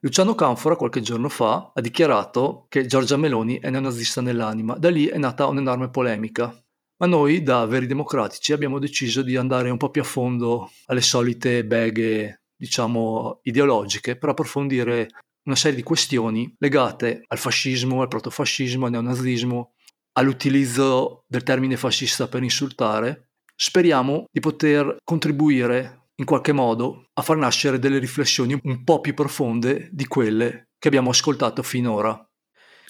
Luciano Canfora qualche giorno fa ha dichiarato che Giorgia Meloni è neonazista nell'anima, da lì è nata un'enorme polemica. Ma noi, da veri democratici, abbiamo deciso di andare un po' più a fondo alle solite beghe, diciamo, ideologiche, per approfondire una serie di questioni legate al fascismo, al protofascismo, al neonazismo, all'utilizzo del termine fascista per insultare. Speriamo di poter contribuire in qualche modo a far nascere delle riflessioni un po' più profonde di quelle che abbiamo ascoltato finora.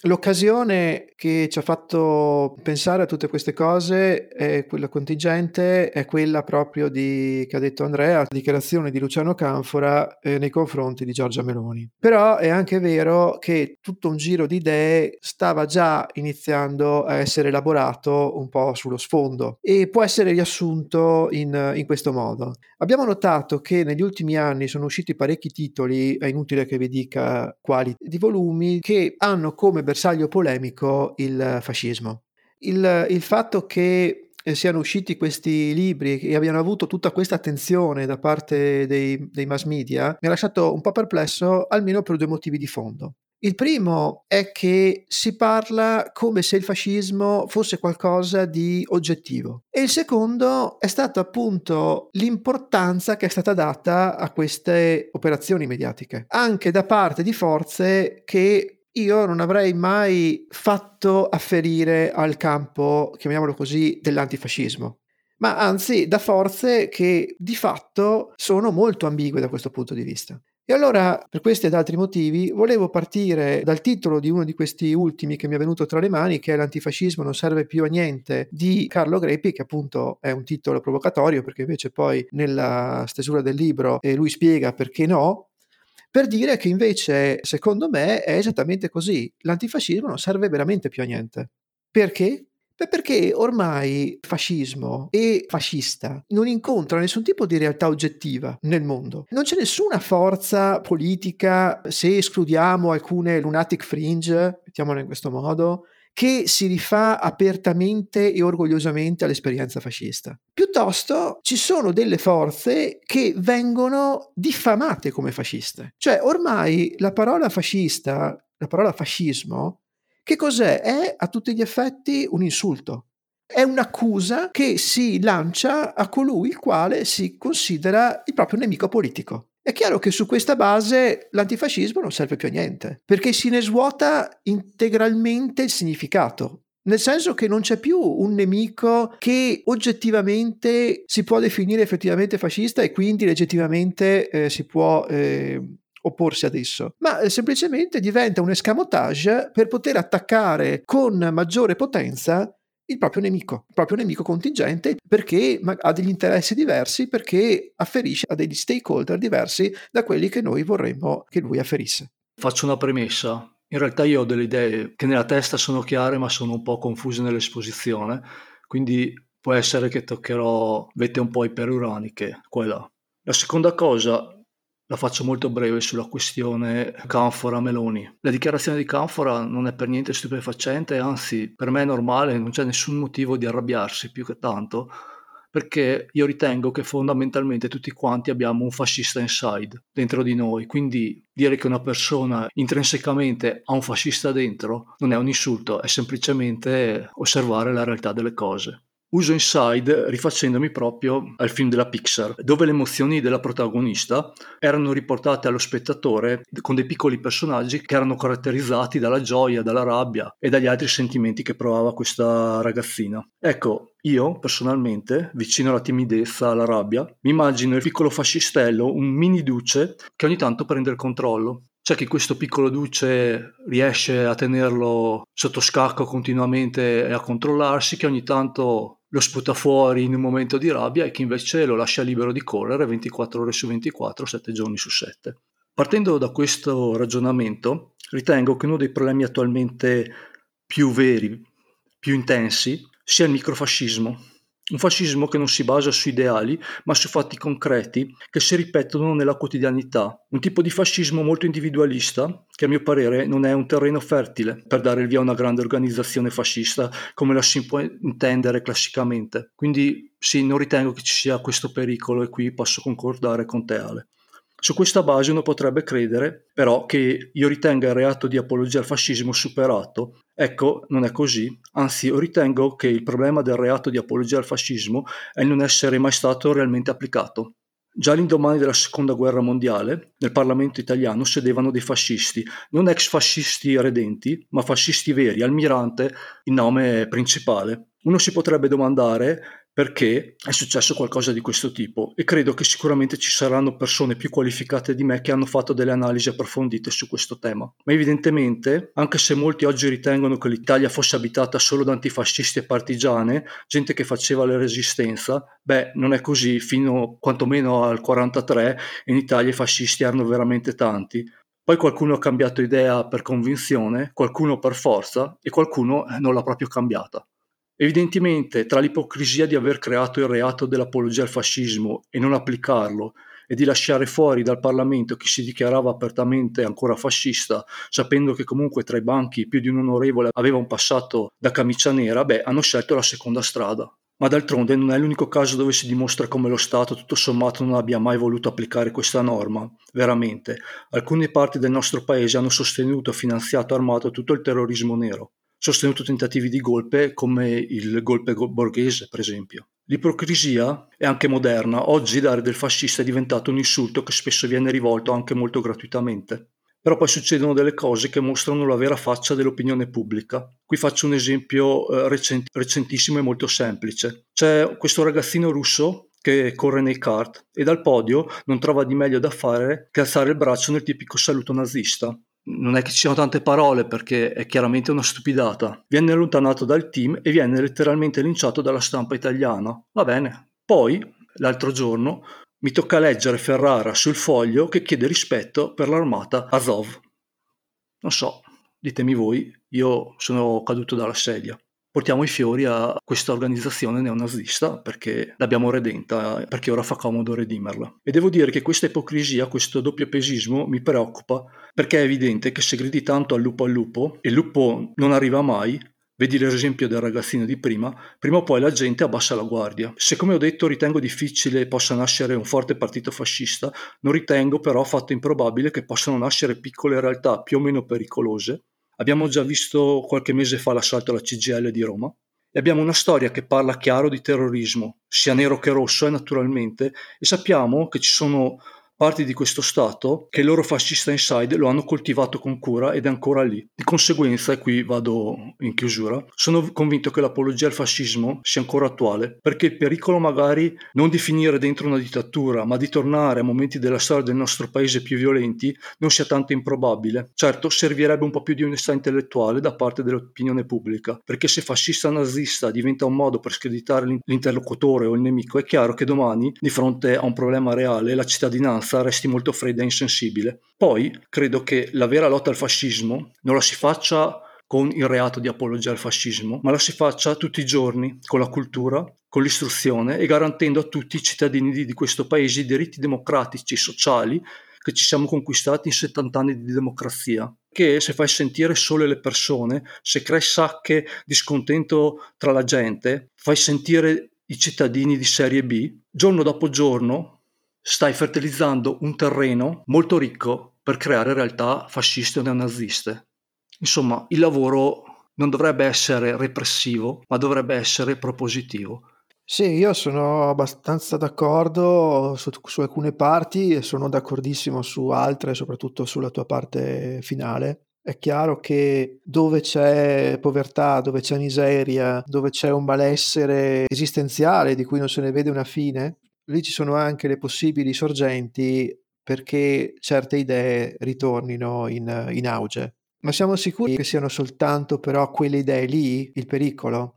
L'occasione che ci ha fatto pensare a tutte queste cose, è quella contingente, è quella proprio di, che ha detto Andrea, dichiarazione di Luciano Canfora eh, nei confronti di Giorgia Meloni. Però è anche vero che tutto un giro di idee stava già iniziando a essere elaborato un po' sullo sfondo e può essere riassunto in, in questo modo. Abbiamo notato che negli ultimi anni sono usciti parecchi titoli, è inutile che vi dica quali, di volumi che hanno come bersaglio polemico il fascismo. Il, il fatto che eh, siano usciti questi libri e abbiano avuto tutta questa attenzione da parte dei, dei mass media mi ha lasciato un po' perplesso, almeno per due motivi di fondo. Il primo è che si parla come se il fascismo fosse qualcosa di oggettivo e il secondo è stato appunto l'importanza che è stata data a queste operazioni mediatiche, anche da parte di forze che io non avrei mai fatto afferire al campo, chiamiamolo così, dell'antifascismo, ma anzi da forze che di fatto sono molto ambigue da questo punto di vista. E allora, per questi ed altri motivi, volevo partire dal titolo di uno di questi ultimi che mi è venuto tra le mani, che è L'antifascismo non serve più a niente, di Carlo Greppi, che appunto è un titolo provocatorio, perché invece poi nella stesura del libro eh, lui spiega perché no, per dire che invece, secondo me, è esattamente così. L'antifascismo non serve veramente più a niente. Perché? Beh, perché ormai fascismo e fascista non incontrano nessun tipo di realtà oggettiva nel mondo. Non c'è nessuna forza politica, se escludiamo alcune lunatic fringe, mettiamolo in questo modo, che si rifà apertamente e orgogliosamente all'esperienza fascista. Piuttosto ci sono delle forze che vengono diffamate come fasciste. Cioè ormai la parola fascista, la parola fascismo, che cos'è? È a tutti gli effetti un insulto. È un'accusa che si lancia a colui il quale si considera il proprio nemico politico. È chiaro che su questa base l'antifascismo non serve più a niente, perché si ne svuota integralmente il significato. Nel senso che non c'è più un nemico che oggettivamente si può definire effettivamente fascista e quindi legittimamente eh, si può eh, opporsi ad esso, ma eh, semplicemente diventa un escamotage per poter attaccare con maggiore potenza il proprio nemico, il proprio nemico contingente, perché ha degli interessi diversi, perché afferisce a degli stakeholder diversi da quelli che noi vorremmo che lui afferisse. Faccio una premessa. In realtà io ho delle idee che nella testa sono chiare, ma sono un po' confuse nell'esposizione, quindi può essere che toccherò vette un po' iperuraniche qua e là. La seconda cosa, la faccio molto breve sulla questione Canfora-Meloni. La dichiarazione di Canfora non è per niente stupefacente, anzi per me è normale, non c'è nessun motivo di arrabbiarsi più che tanto, perché io ritengo che fondamentalmente tutti quanti abbiamo un fascista inside dentro di noi, quindi dire che una persona intrinsecamente ha un fascista dentro non è un insulto, è semplicemente osservare la realtà delle cose. Uso Inside rifacendomi proprio al film della Pixar, dove le emozioni della protagonista erano riportate allo spettatore con dei piccoli personaggi che erano caratterizzati dalla gioia, dalla rabbia e dagli altri sentimenti che provava questa ragazzina. Ecco, io personalmente, vicino alla timidezza, alla rabbia, mi immagino il piccolo fascistello, un mini duce che ogni tanto prende il controllo c'è chi questo piccolo duce riesce a tenerlo sotto scacco continuamente e a controllarsi, che ogni tanto lo sputa fuori in un momento di rabbia e che invece lo lascia libero di correre 24 ore su 24, 7 giorni su 7. Partendo da questo ragionamento, ritengo che uno dei problemi attualmente più veri, più intensi, sia il microfascismo. Un fascismo che non si basa su ideali, ma su fatti concreti che si ripetono nella quotidianità. Un tipo di fascismo molto individualista, che a mio parere non è un terreno fertile per dare il via a una grande organizzazione fascista come la si può intendere classicamente. Quindi sì, non ritengo che ci sia questo pericolo e qui posso concordare con te Ale. Su questa base uno potrebbe credere però che io ritenga il reato di apologia al fascismo superato. Ecco, non è così, anzi io ritengo che il problema del reato di apologia al fascismo è non essere mai stato realmente applicato. Già all'indomani della seconda guerra mondiale, nel Parlamento italiano sedevano dei fascisti, non ex fascisti redenti, ma fascisti veri, almirante il nome principale. Uno si potrebbe domandare perché è successo qualcosa di questo tipo e credo che sicuramente ci saranno persone più qualificate di me che hanno fatto delle analisi approfondite su questo tema. Ma evidentemente, anche se molti oggi ritengono che l'Italia fosse abitata solo da antifascisti e partigiane, gente che faceva la resistenza, beh, non è così, fino quantomeno al 43 in Italia i fascisti erano veramente tanti. Poi qualcuno ha cambiato idea per convinzione, qualcuno per forza e qualcuno non l'ha proprio cambiata. Evidentemente, tra l'ipocrisia di aver creato il reato dell'apologia al fascismo e non applicarlo, e di lasciare fuori dal Parlamento chi si dichiarava apertamente ancora fascista, sapendo che comunque tra i banchi più di un onorevole aveva un passato da camicia nera, beh, hanno scelto la seconda strada. Ma d'altronde non è l'unico caso dove si dimostra come lo Stato tutto sommato non abbia mai voluto applicare questa norma. Veramente, alcune parti del nostro paese hanno sostenuto, finanziato, armato tutto il terrorismo nero sostenuto tentativi di golpe come il golpe borghese, per esempio. L'ipocrisia è anche moderna, oggi dare del fascista è diventato un insulto che spesso viene rivolto anche molto gratuitamente. Però poi succedono delle cose che mostrano la vera faccia dell'opinione pubblica. Qui faccio un esempio eh, recent- recentissimo e molto semplice. C'è questo ragazzino russo che corre nei kart e dal podio non trova di meglio da fare che alzare il braccio nel tipico saluto nazista non è che ci siano tante parole perché è chiaramente una stupidata. Viene allontanato dal team e viene letteralmente linciato dalla stampa italiana. Va bene. Poi, l'altro giorno, mi tocca leggere Ferrara sul foglio che chiede rispetto per l'armata Azov. Non so, ditemi voi, io sono caduto dalla sedia portiamo i fiori a questa organizzazione neonazista perché l'abbiamo redenta, perché ora fa comodo redimerla. E devo dire che questa ipocrisia, questo doppio pesismo mi preoccupa perché è evidente che se gridi tanto al lupo al lupo e il lupo non arriva mai, Vedi l'esempio del ragazzino di prima, prima o poi la gente abbassa la guardia. Se come ho detto ritengo difficile possa nascere un forte partito fascista, non ritengo però affatto improbabile che possano nascere piccole realtà più o meno pericolose Abbiamo già visto qualche mese fa l'assalto alla CGL di Roma e abbiamo una storia che parla chiaro di terrorismo, sia nero che rosso, eh, naturalmente, e sappiamo che ci sono parti di questo Stato che il loro fascista inside lo hanno coltivato con cura ed è ancora lì. Di conseguenza, e qui vado in chiusura, sono convinto che l'apologia al fascismo sia ancora attuale, perché il pericolo magari non di finire dentro una dittatura, ma di tornare a momenti della storia del nostro paese più violenti non sia tanto improbabile. Certo, servirebbe un po' più di onestà intellettuale da parte dell'opinione pubblica, perché se fascista nazista diventa un modo per screditare l'interlocutore o il nemico, è chiaro che domani, di fronte a un problema reale, la cittadinanza maggioranza resti molto fredda e insensibile. Poi credo che la vera lotta al fascismo non la si faccia con il reato di apologia al fascismo, ma la si faccia tutti i giorni con la cultura, con l'istruzione e garantendo a tutti i cittadini di, questo paese i diritti democratici, sociali che ci siamo conquistati in 70 anni di democrazia. Che se fai sentire solo le persone, se crei sacche di scontento tra la gente, fai sentire i cittadini di serie B, giorno dopo giorno stai fertilizzando un terreno molto ricco per creare realtà fasciste o neonaziste. Insomma, il lavoro non dovrebbe essere repressivo, ma dovrebbe essere propositivo. Sì, io sono abbastanza d'accordo su, su, alcune parti e sono d'accordissimo su altre, soprattutto sulla tua parte finale. È chiaro che dove c'è povertà, dove c'è miseria, dove c'è un malessere esistenziale di cui non se ne vede una fine, lì ci sono anche le possibili sorgenti perché certe idee ritornino in, in auge. Ma siamo sicuri che siano soltanto però quelle idee lì il pericolo?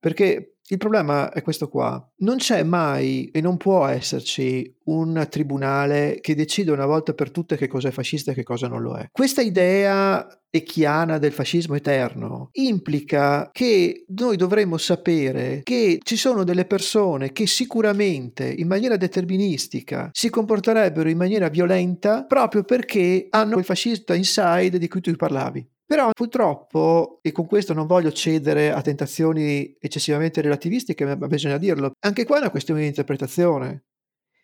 Perché il problema è questo qua. Non c'è mai e non può esserci un tribunale che decida una volta per tutte che cosa è fascista e che cosa non lo è. Questa idea ecchiana del fascismo eterno implica che noi dovremmo sapere che ci sono delle persone che sicuramente in maniera deterministica si comporterebbero in maniera violenta proprio perché hanno il fascista inside di cui tu parlavi. Però purtroppo, e con questo non voglio cedere a tentazioni eccessivamente relativistiche, ma bisogna dirlo, anche qua è una questione di interpretazione.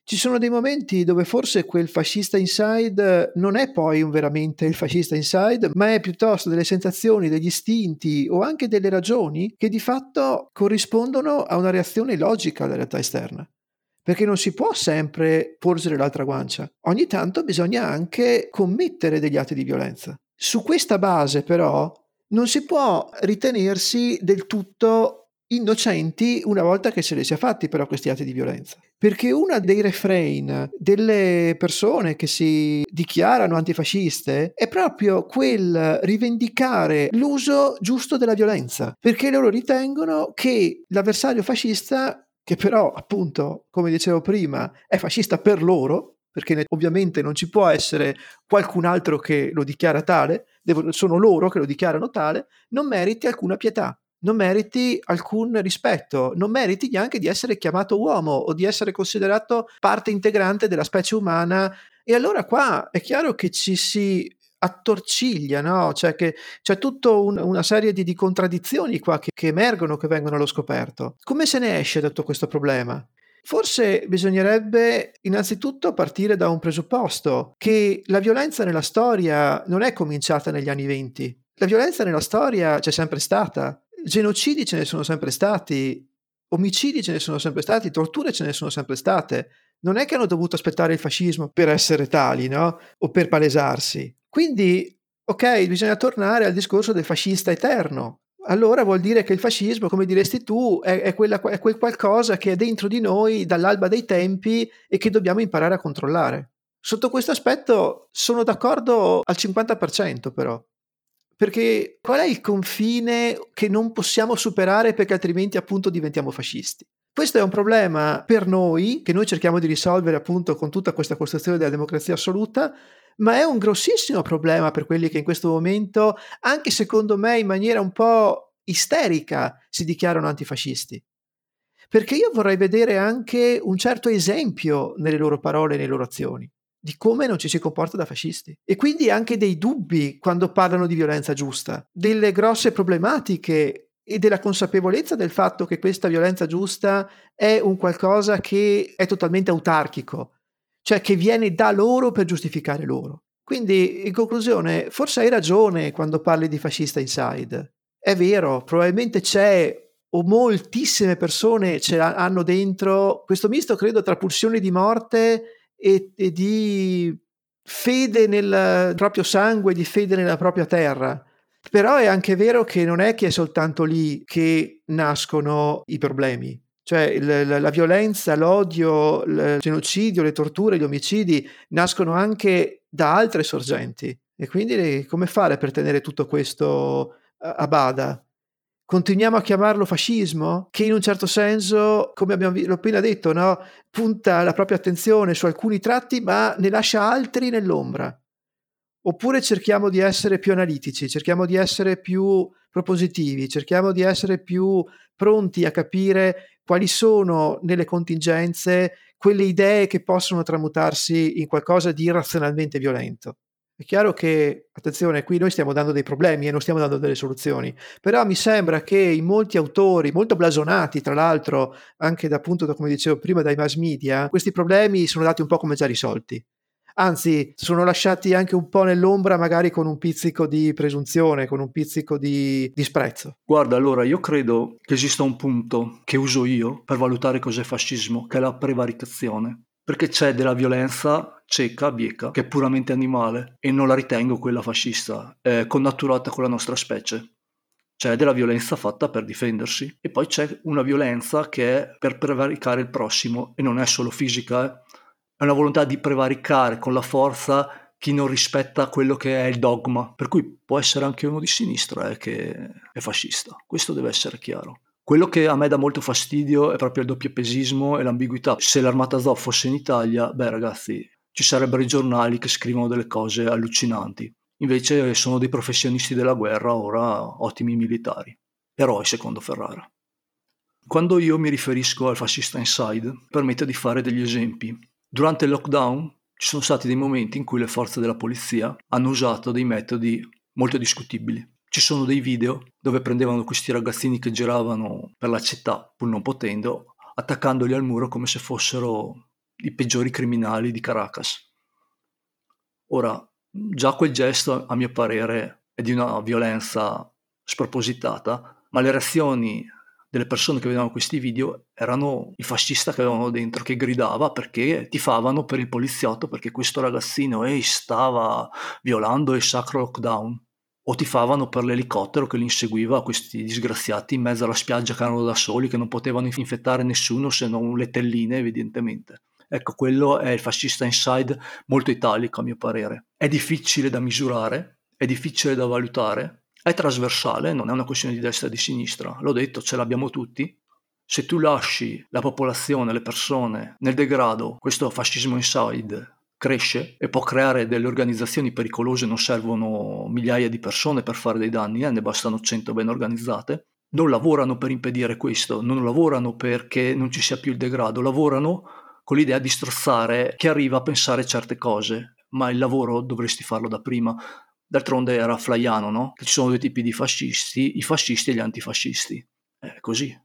Ci sono dei momenti dove forse quel fascista inside non è poi veramente il fascista inside, ma è piuttosto delle sensazioni, degli istinti o anche delle ragioni che di fatto corrispondono a una reazione logica alla realtà esterna. Perché non si può sempre porgere l'altra guancia. Ogni tanto bisogna anche commettere degli atti di violenza. Su questa base, però, non si può ritenersi del tutto innocenti una volta che se li sia fatti però questi atti di violenza. Perché uno dei refrain delle persone che si dichiarano antifasciste è proprio quel rivendicare l'uso giusto della violenza, perché loro ritengono che l'avversario fascista, che però appunto, come dicevo prima, è fascista per loro, perché ovviamente non ci può essere qualcun altro che lo dichiara tale, sono loro che lo dichiarano tale, non meriti alcuna pietà non meriti alcun rispetto, non meriti neanche di essere chiamato uomo o di essere considerato parte integrante della specie umana. E allora qua è chiaro che ci si attorciglia, no? Cioè che c'è tutta un, una serie di, di contraddizioni qua che, che emergono, che vengono allo scoperto. Come se ne esce da tutto questo problema? Forse bisognerebbe innanzitutto partire da un presupposto, che la violenza nella storia non è cominciata negli anni venti. La violenza nella storia c'è sempre stata, genocidi ce ne sono sempre stati, omicidi ce ne sono sempre stati, torture ce ne sono sempre state. Non è che hanno dovuto aspettare il fascismo per essere tali, no? O per palesarsi. Quindi, ok, bisogna tornare al discorso del fascista eterno. Allora vuol dire che il fascismo, come diresti tu, è, è, quella, è quel qualcosa che è dentro di noi dall'alba dei tempi e che dobbiamo imparare a controllare. Sotto questo aspetto sono d'accordo al 50% però. Perché qual è il confine che non possiamo superare perché altrimenti appunto diventiamo fascisti? Questo è un problema per noi, che noi cerchiamo di risolvere appunto con tutta questa costruzione della democrazia assoluta, ma è un grossissimo problema per quelli che in questo momento, anche secondo me in maniera un po' isterica, si dichiarano antifascisti. Perché io vorrei vedere anche un certo esempio nelle loro parole e nelle loro azioni di come non ci si comporta da fascisti. E quindi anche dei dubbi quando parlano di violenza giusta, delle grosse problematiche e della consapevolezza del fatto che questa violenza giusta è un qualcosa che è totalmente autarchico, cioè che viene da loro per giustificare loro. Quindi, in conclusione, forse hai ragione quando parli di fascista inside. È vero, probabilmente c'è o moltissime persone ce l'hanno dentro questo misto, credo, tra pulsioni di morte e, e di fede nel proprio sangue, di fede nella propria terra. Però è anche vero che non è che è soltanto lì che nascono i problemi. Cioè la, la violenza, l'odio, il genocidio, le torture, gli omicidi nascono anche da altre sorgenti. E quindi come fare per tenere tutto questo a bada? continuiamo a chiamarlo fascismo, che in un certo senso, come abbiamo appena detto, no? punta la propria attenzione su alcuni tratti, ma ne lascia altri nell'ombra. Oppure cerchiamo di essere più analitici, cerchiamo di essere più propositivi, cerchiamo di essere più pronti a capire quali sono nelle contingenze quelle idee che possono tramutarsi in qualcosa di irrazionalmente violento. È chiaro che, attenzione, qui noi stiamo dando dei problemi e non stiamo dando delle soluzioni, però mi sembra che in molti autori, molto blasonati tra l'altro, anche da appunto, come dicevo prima, dai mass media, questi problemi sono dati un po' come già risolti. Anzi, sono lasciati anche un po' nell'ombra, magari con un pizzico di presunzione, con un pizzico di disprezzo. Guarda, allora io credo che esista un punto che uso io per valutare cos'è fascismo, che è la prevaricazione perché c'è della violenza cieca, bieca, che è puramente animale e non la ritengo quella fascista, è connaturata con la nostra specie. C'è della violenza fatta per difendersi e poi c'è una violenza che è per prevaricare il prossimo e non è solo fisica, eh. È una volontà di prevaricare con la forza chi non rispetta quello che è il dogma, per cui può essere anche uno di sinistra eh, che è fascista, questo deve essere chiaro. Quello che a me dà molto fastidio è proprio il doppiopesismo e l'ambiguità. Se l'armata Azov fosse in Italia, beh ragazzi, ci sarebbero i giornali che scrivono delle cose allucinanti. Invece sono dei professionisti della guerra, ora ottimi militari. Eroi secondo Ferrara. Quando io mi riferisco al fascista inside, permette di fare degli esempi. Durante il lockdown ci sono stati dei momenti in cui le forze della polizia hanno usato dei metodi molto discutibili. Ci sono dei video dove prendevano questi ragazzini che giravano per la città, pur non potendo, attaccandoli al muro come se fossero i peggiori criminali di Caracas. Ora, già quel gesto, a mio parere, è di una violenza spropositata, ma le reazioni delle persone che vedevano questi video erano il fascista che avevano dentro, che gridava perché tifavano per il poliziotto perché questo ragazzino ehi, stava violando il sacro lockdown o tifavano per l'elicottero che li inseguiva questi disgraziati in mezzo alla spiaggia che erano da soli, che non potevano infettare nessuno se non le telline evidentemente. Ecco, quello è il fascista inside molto italico a mio parere. È difficile da misurare, è difficile da valutare, è trasversale, non è una questione di destra e di sinistra. L'ho detto, ce l'abbiamo tutti. Se tu lasci la popolazione, le persone nel degrado, questo fascismo inside cresce e può creare delle organizzazioni pericolose, non servono migliaia di persone per fare dei danni, eh, ne bastano 100 ben organizzate. Non lavorano per impedire questo, non lavorano perché non ci sia più il degrado, lavorano con l'idea di strozzare chi arriva a pensare certe cose, ma il lavoro dovresti farlo da prima. D'altronde era Flaiano, no? Ci sono due tipi di fascisti, i fascisti e gli antifascisti. È così.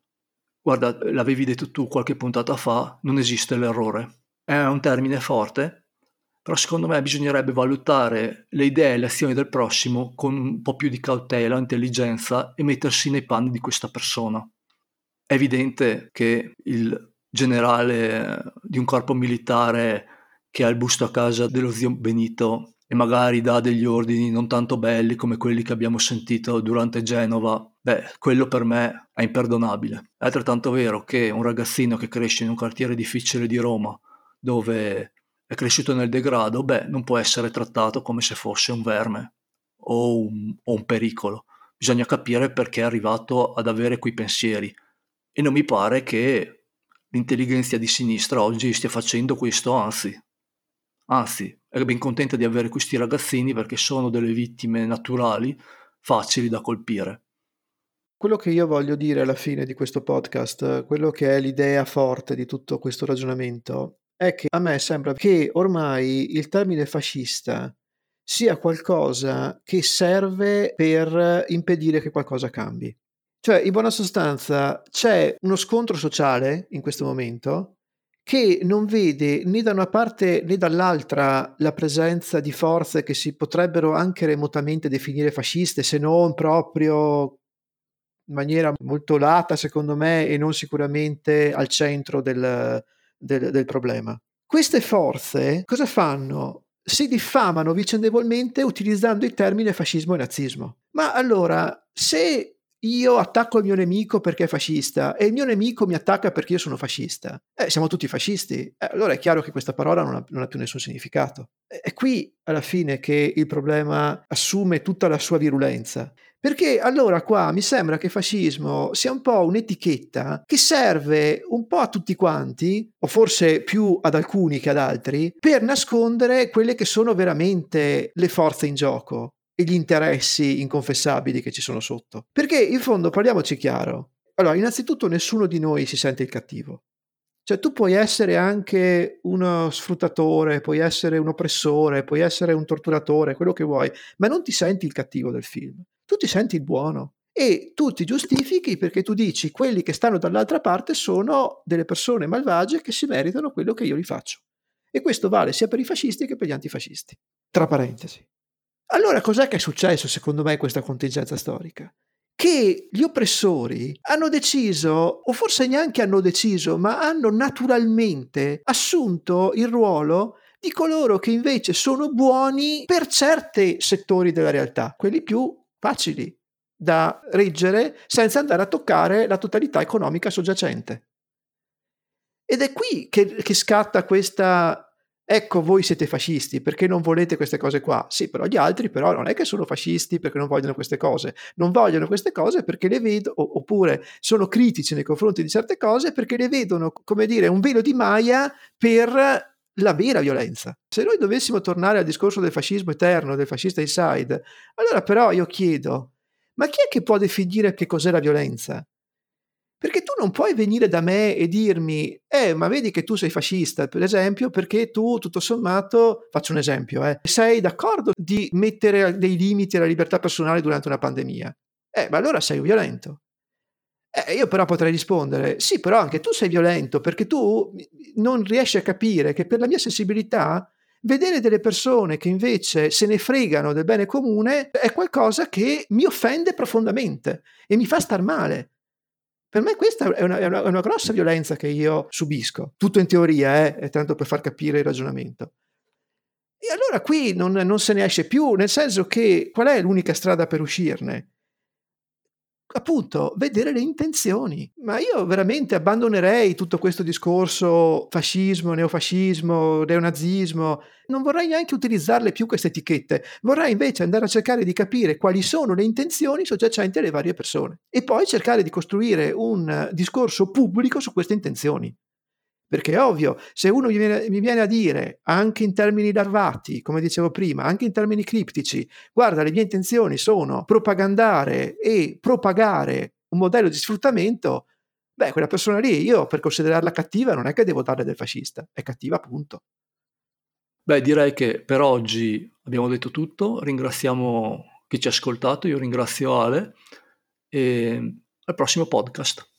Guarda, l'avevi detto tu qualche puntata fa, non esiste l'errore. È un termine forte, però secondo me bisognerebbe valutare le idee e le azioni del prossimo con un po' più di cautela, intelligenza e mettersi nei panni di questa persona. È evidente che il generale di un corpo militare che ha il busto a casa dello zio Benito e magari dà degli ordini non tanto belli come quelli che abbiamo sentito durante Genova, beh, quello per me è imperdonabile. È altrettanto vero che un ragazzino che cresce in un quartiere difficile di Roma, dove è cresciuto nel degrado, beh, non può essere trattato come se fosse un verme o un, o un pericolo. Bisogna capire perché è arrivato ad avere quei pensieri. E non mi pare che l'intelligenza di sinistra oggi stia facendo questo, anzi, anzi, è ben contenta di avere questi ragazzini perché sono delle vittime naturali, facili da colpire. Quello che io voglio dire alla fine di questo podcast, quello che è l'idea forte di tutto questo ragionamento, è che a me sembra che ormai il termine fascista sia qualcosa che serve per impedire che qualcosa cambi. Cioè, in buona sostanza, c'è uno scontro sociale in questo momento che non vede né da una parte né dall'altra la presenza di forze che si potrebbero anche remotamente definire fasciste, se non proprio in maniera molto lata, secondo me, e non sicuramente al centro del, del, del problema. Queste forze cosa fanno? Si diffamano vicendevolmente utilizzando il termine fascismo e nazismo. Ma allora, se io attacco il mio nemico perché è fascista e il mio nemico mi attacca perché io sono fascista. Eh, siamo tutti fascisti. Eh, allora è chiaro che questa parola non ha, non ha più nessun significato. È qui alla fine che il problema assume tutta la sua virulenza. Perché allora qua mi sembra che fascismo sia un po' un'etichetta che serve un po' a tutti quanti, o forse più ad alcuni che ad altri, per nascondere quelle che sono veramente le forze in gioco e gli interessi inconfessabili che ci sono sotto. Perché in fondo, parliamoci chiaro, allora, innanzitutto nessuno di noi si sente il cattivo. Cioè tu puoi essere anche uno sfruttatore, puoi essere un oppressore, puoi essere un torturatore, quello che vuoi, ma non ti senti il cattivo del film. Tu ti senti il buono e tu ti giustifichi perché tu dici quelli che stanno dall'altra parte sono delle persone malvagie che si meritano quello che io gli faccio. E questo vale sia per i fascisti che per gli antifascisti. Tra parentesi. Allora cos'è che è successo secondo me in questa contingenza storica? Che gli oppressori hanno deciso, o forse neanche hanno deciso, ma hanno naturalmente assunto il ruolo di coloro che invece sono buoni per certi settori della realtà, quelli più facili da reggere senza andare a toccare la totalità economica soggiacente. Ed è qui che, che scatta questa ecco voi siete fascisti perché non volete queste cose qua. Sì, però gli altri però non è che sono fascisti perché non vogliono queste cose, non vogliono queste cose perché le vedono, oppure sono critici nei confronti di certe cose perché le vedono, come dire, un velo di Maya per la vera violenza. Se noi dovessimo tornare al discorso del fascismo eterno, del fascista inside, allora però io chiedo, ma chi è che può definire che cos'è la violenza? Perché tu non puoi venire da me e dirmi, eh, ma vedi che tu sei fascista, per esempio, perché tu, tutto sommato, faccio un esempio, eh, sei d'accordo di mettere dei limiti alla libertà personale durante una pandemia. Eh, ma allora sei violento. Eh, io però potrei rispondere, sì, però anche tu sei violento perché tu non riesci a capire che per la mia sensibilità vedere delle persone che invece se ne fregano del bene comune è qualcosa che mi offende profondamente e mi fa star male. Per me questa è una, è una, è una grossa violenza che io subisco, tutto in teoria, eh, è tanto per far capire il ragionamento. E allora qui non, non se ne esce più, nel senso che qual è l'unica strada per uscirne? Appunto vedere le intenzioni. Ma io veramente abbandonerei tutto questo discorso fascismo, neofascismo, neonazismo. Non vorrei neanche utilizzarle più queste etichette. Vorrei invece andare a cercare di capire quali sono le intenzioni soggacenti alle varie persone e poi cercare di costruire un discorso pubblico su queste intenzioni. Perché è ovvio, se uno mi viene, mi viene, a dire, anche in termini larvati, come dicevo prima, anche in termini criptici, guarda, le mie intenzioni sono propagandare e propagare un modello di sfruttamento, beh, quella persona lì, io per considerarla cattiva non è che devo darle del fascista, è cattiva appunto. Beh, direi che per oggi abbiamo detto tutto, ringraziamo chi ci ha ascoltato, io ringrazio Ale e al prossimo podcast.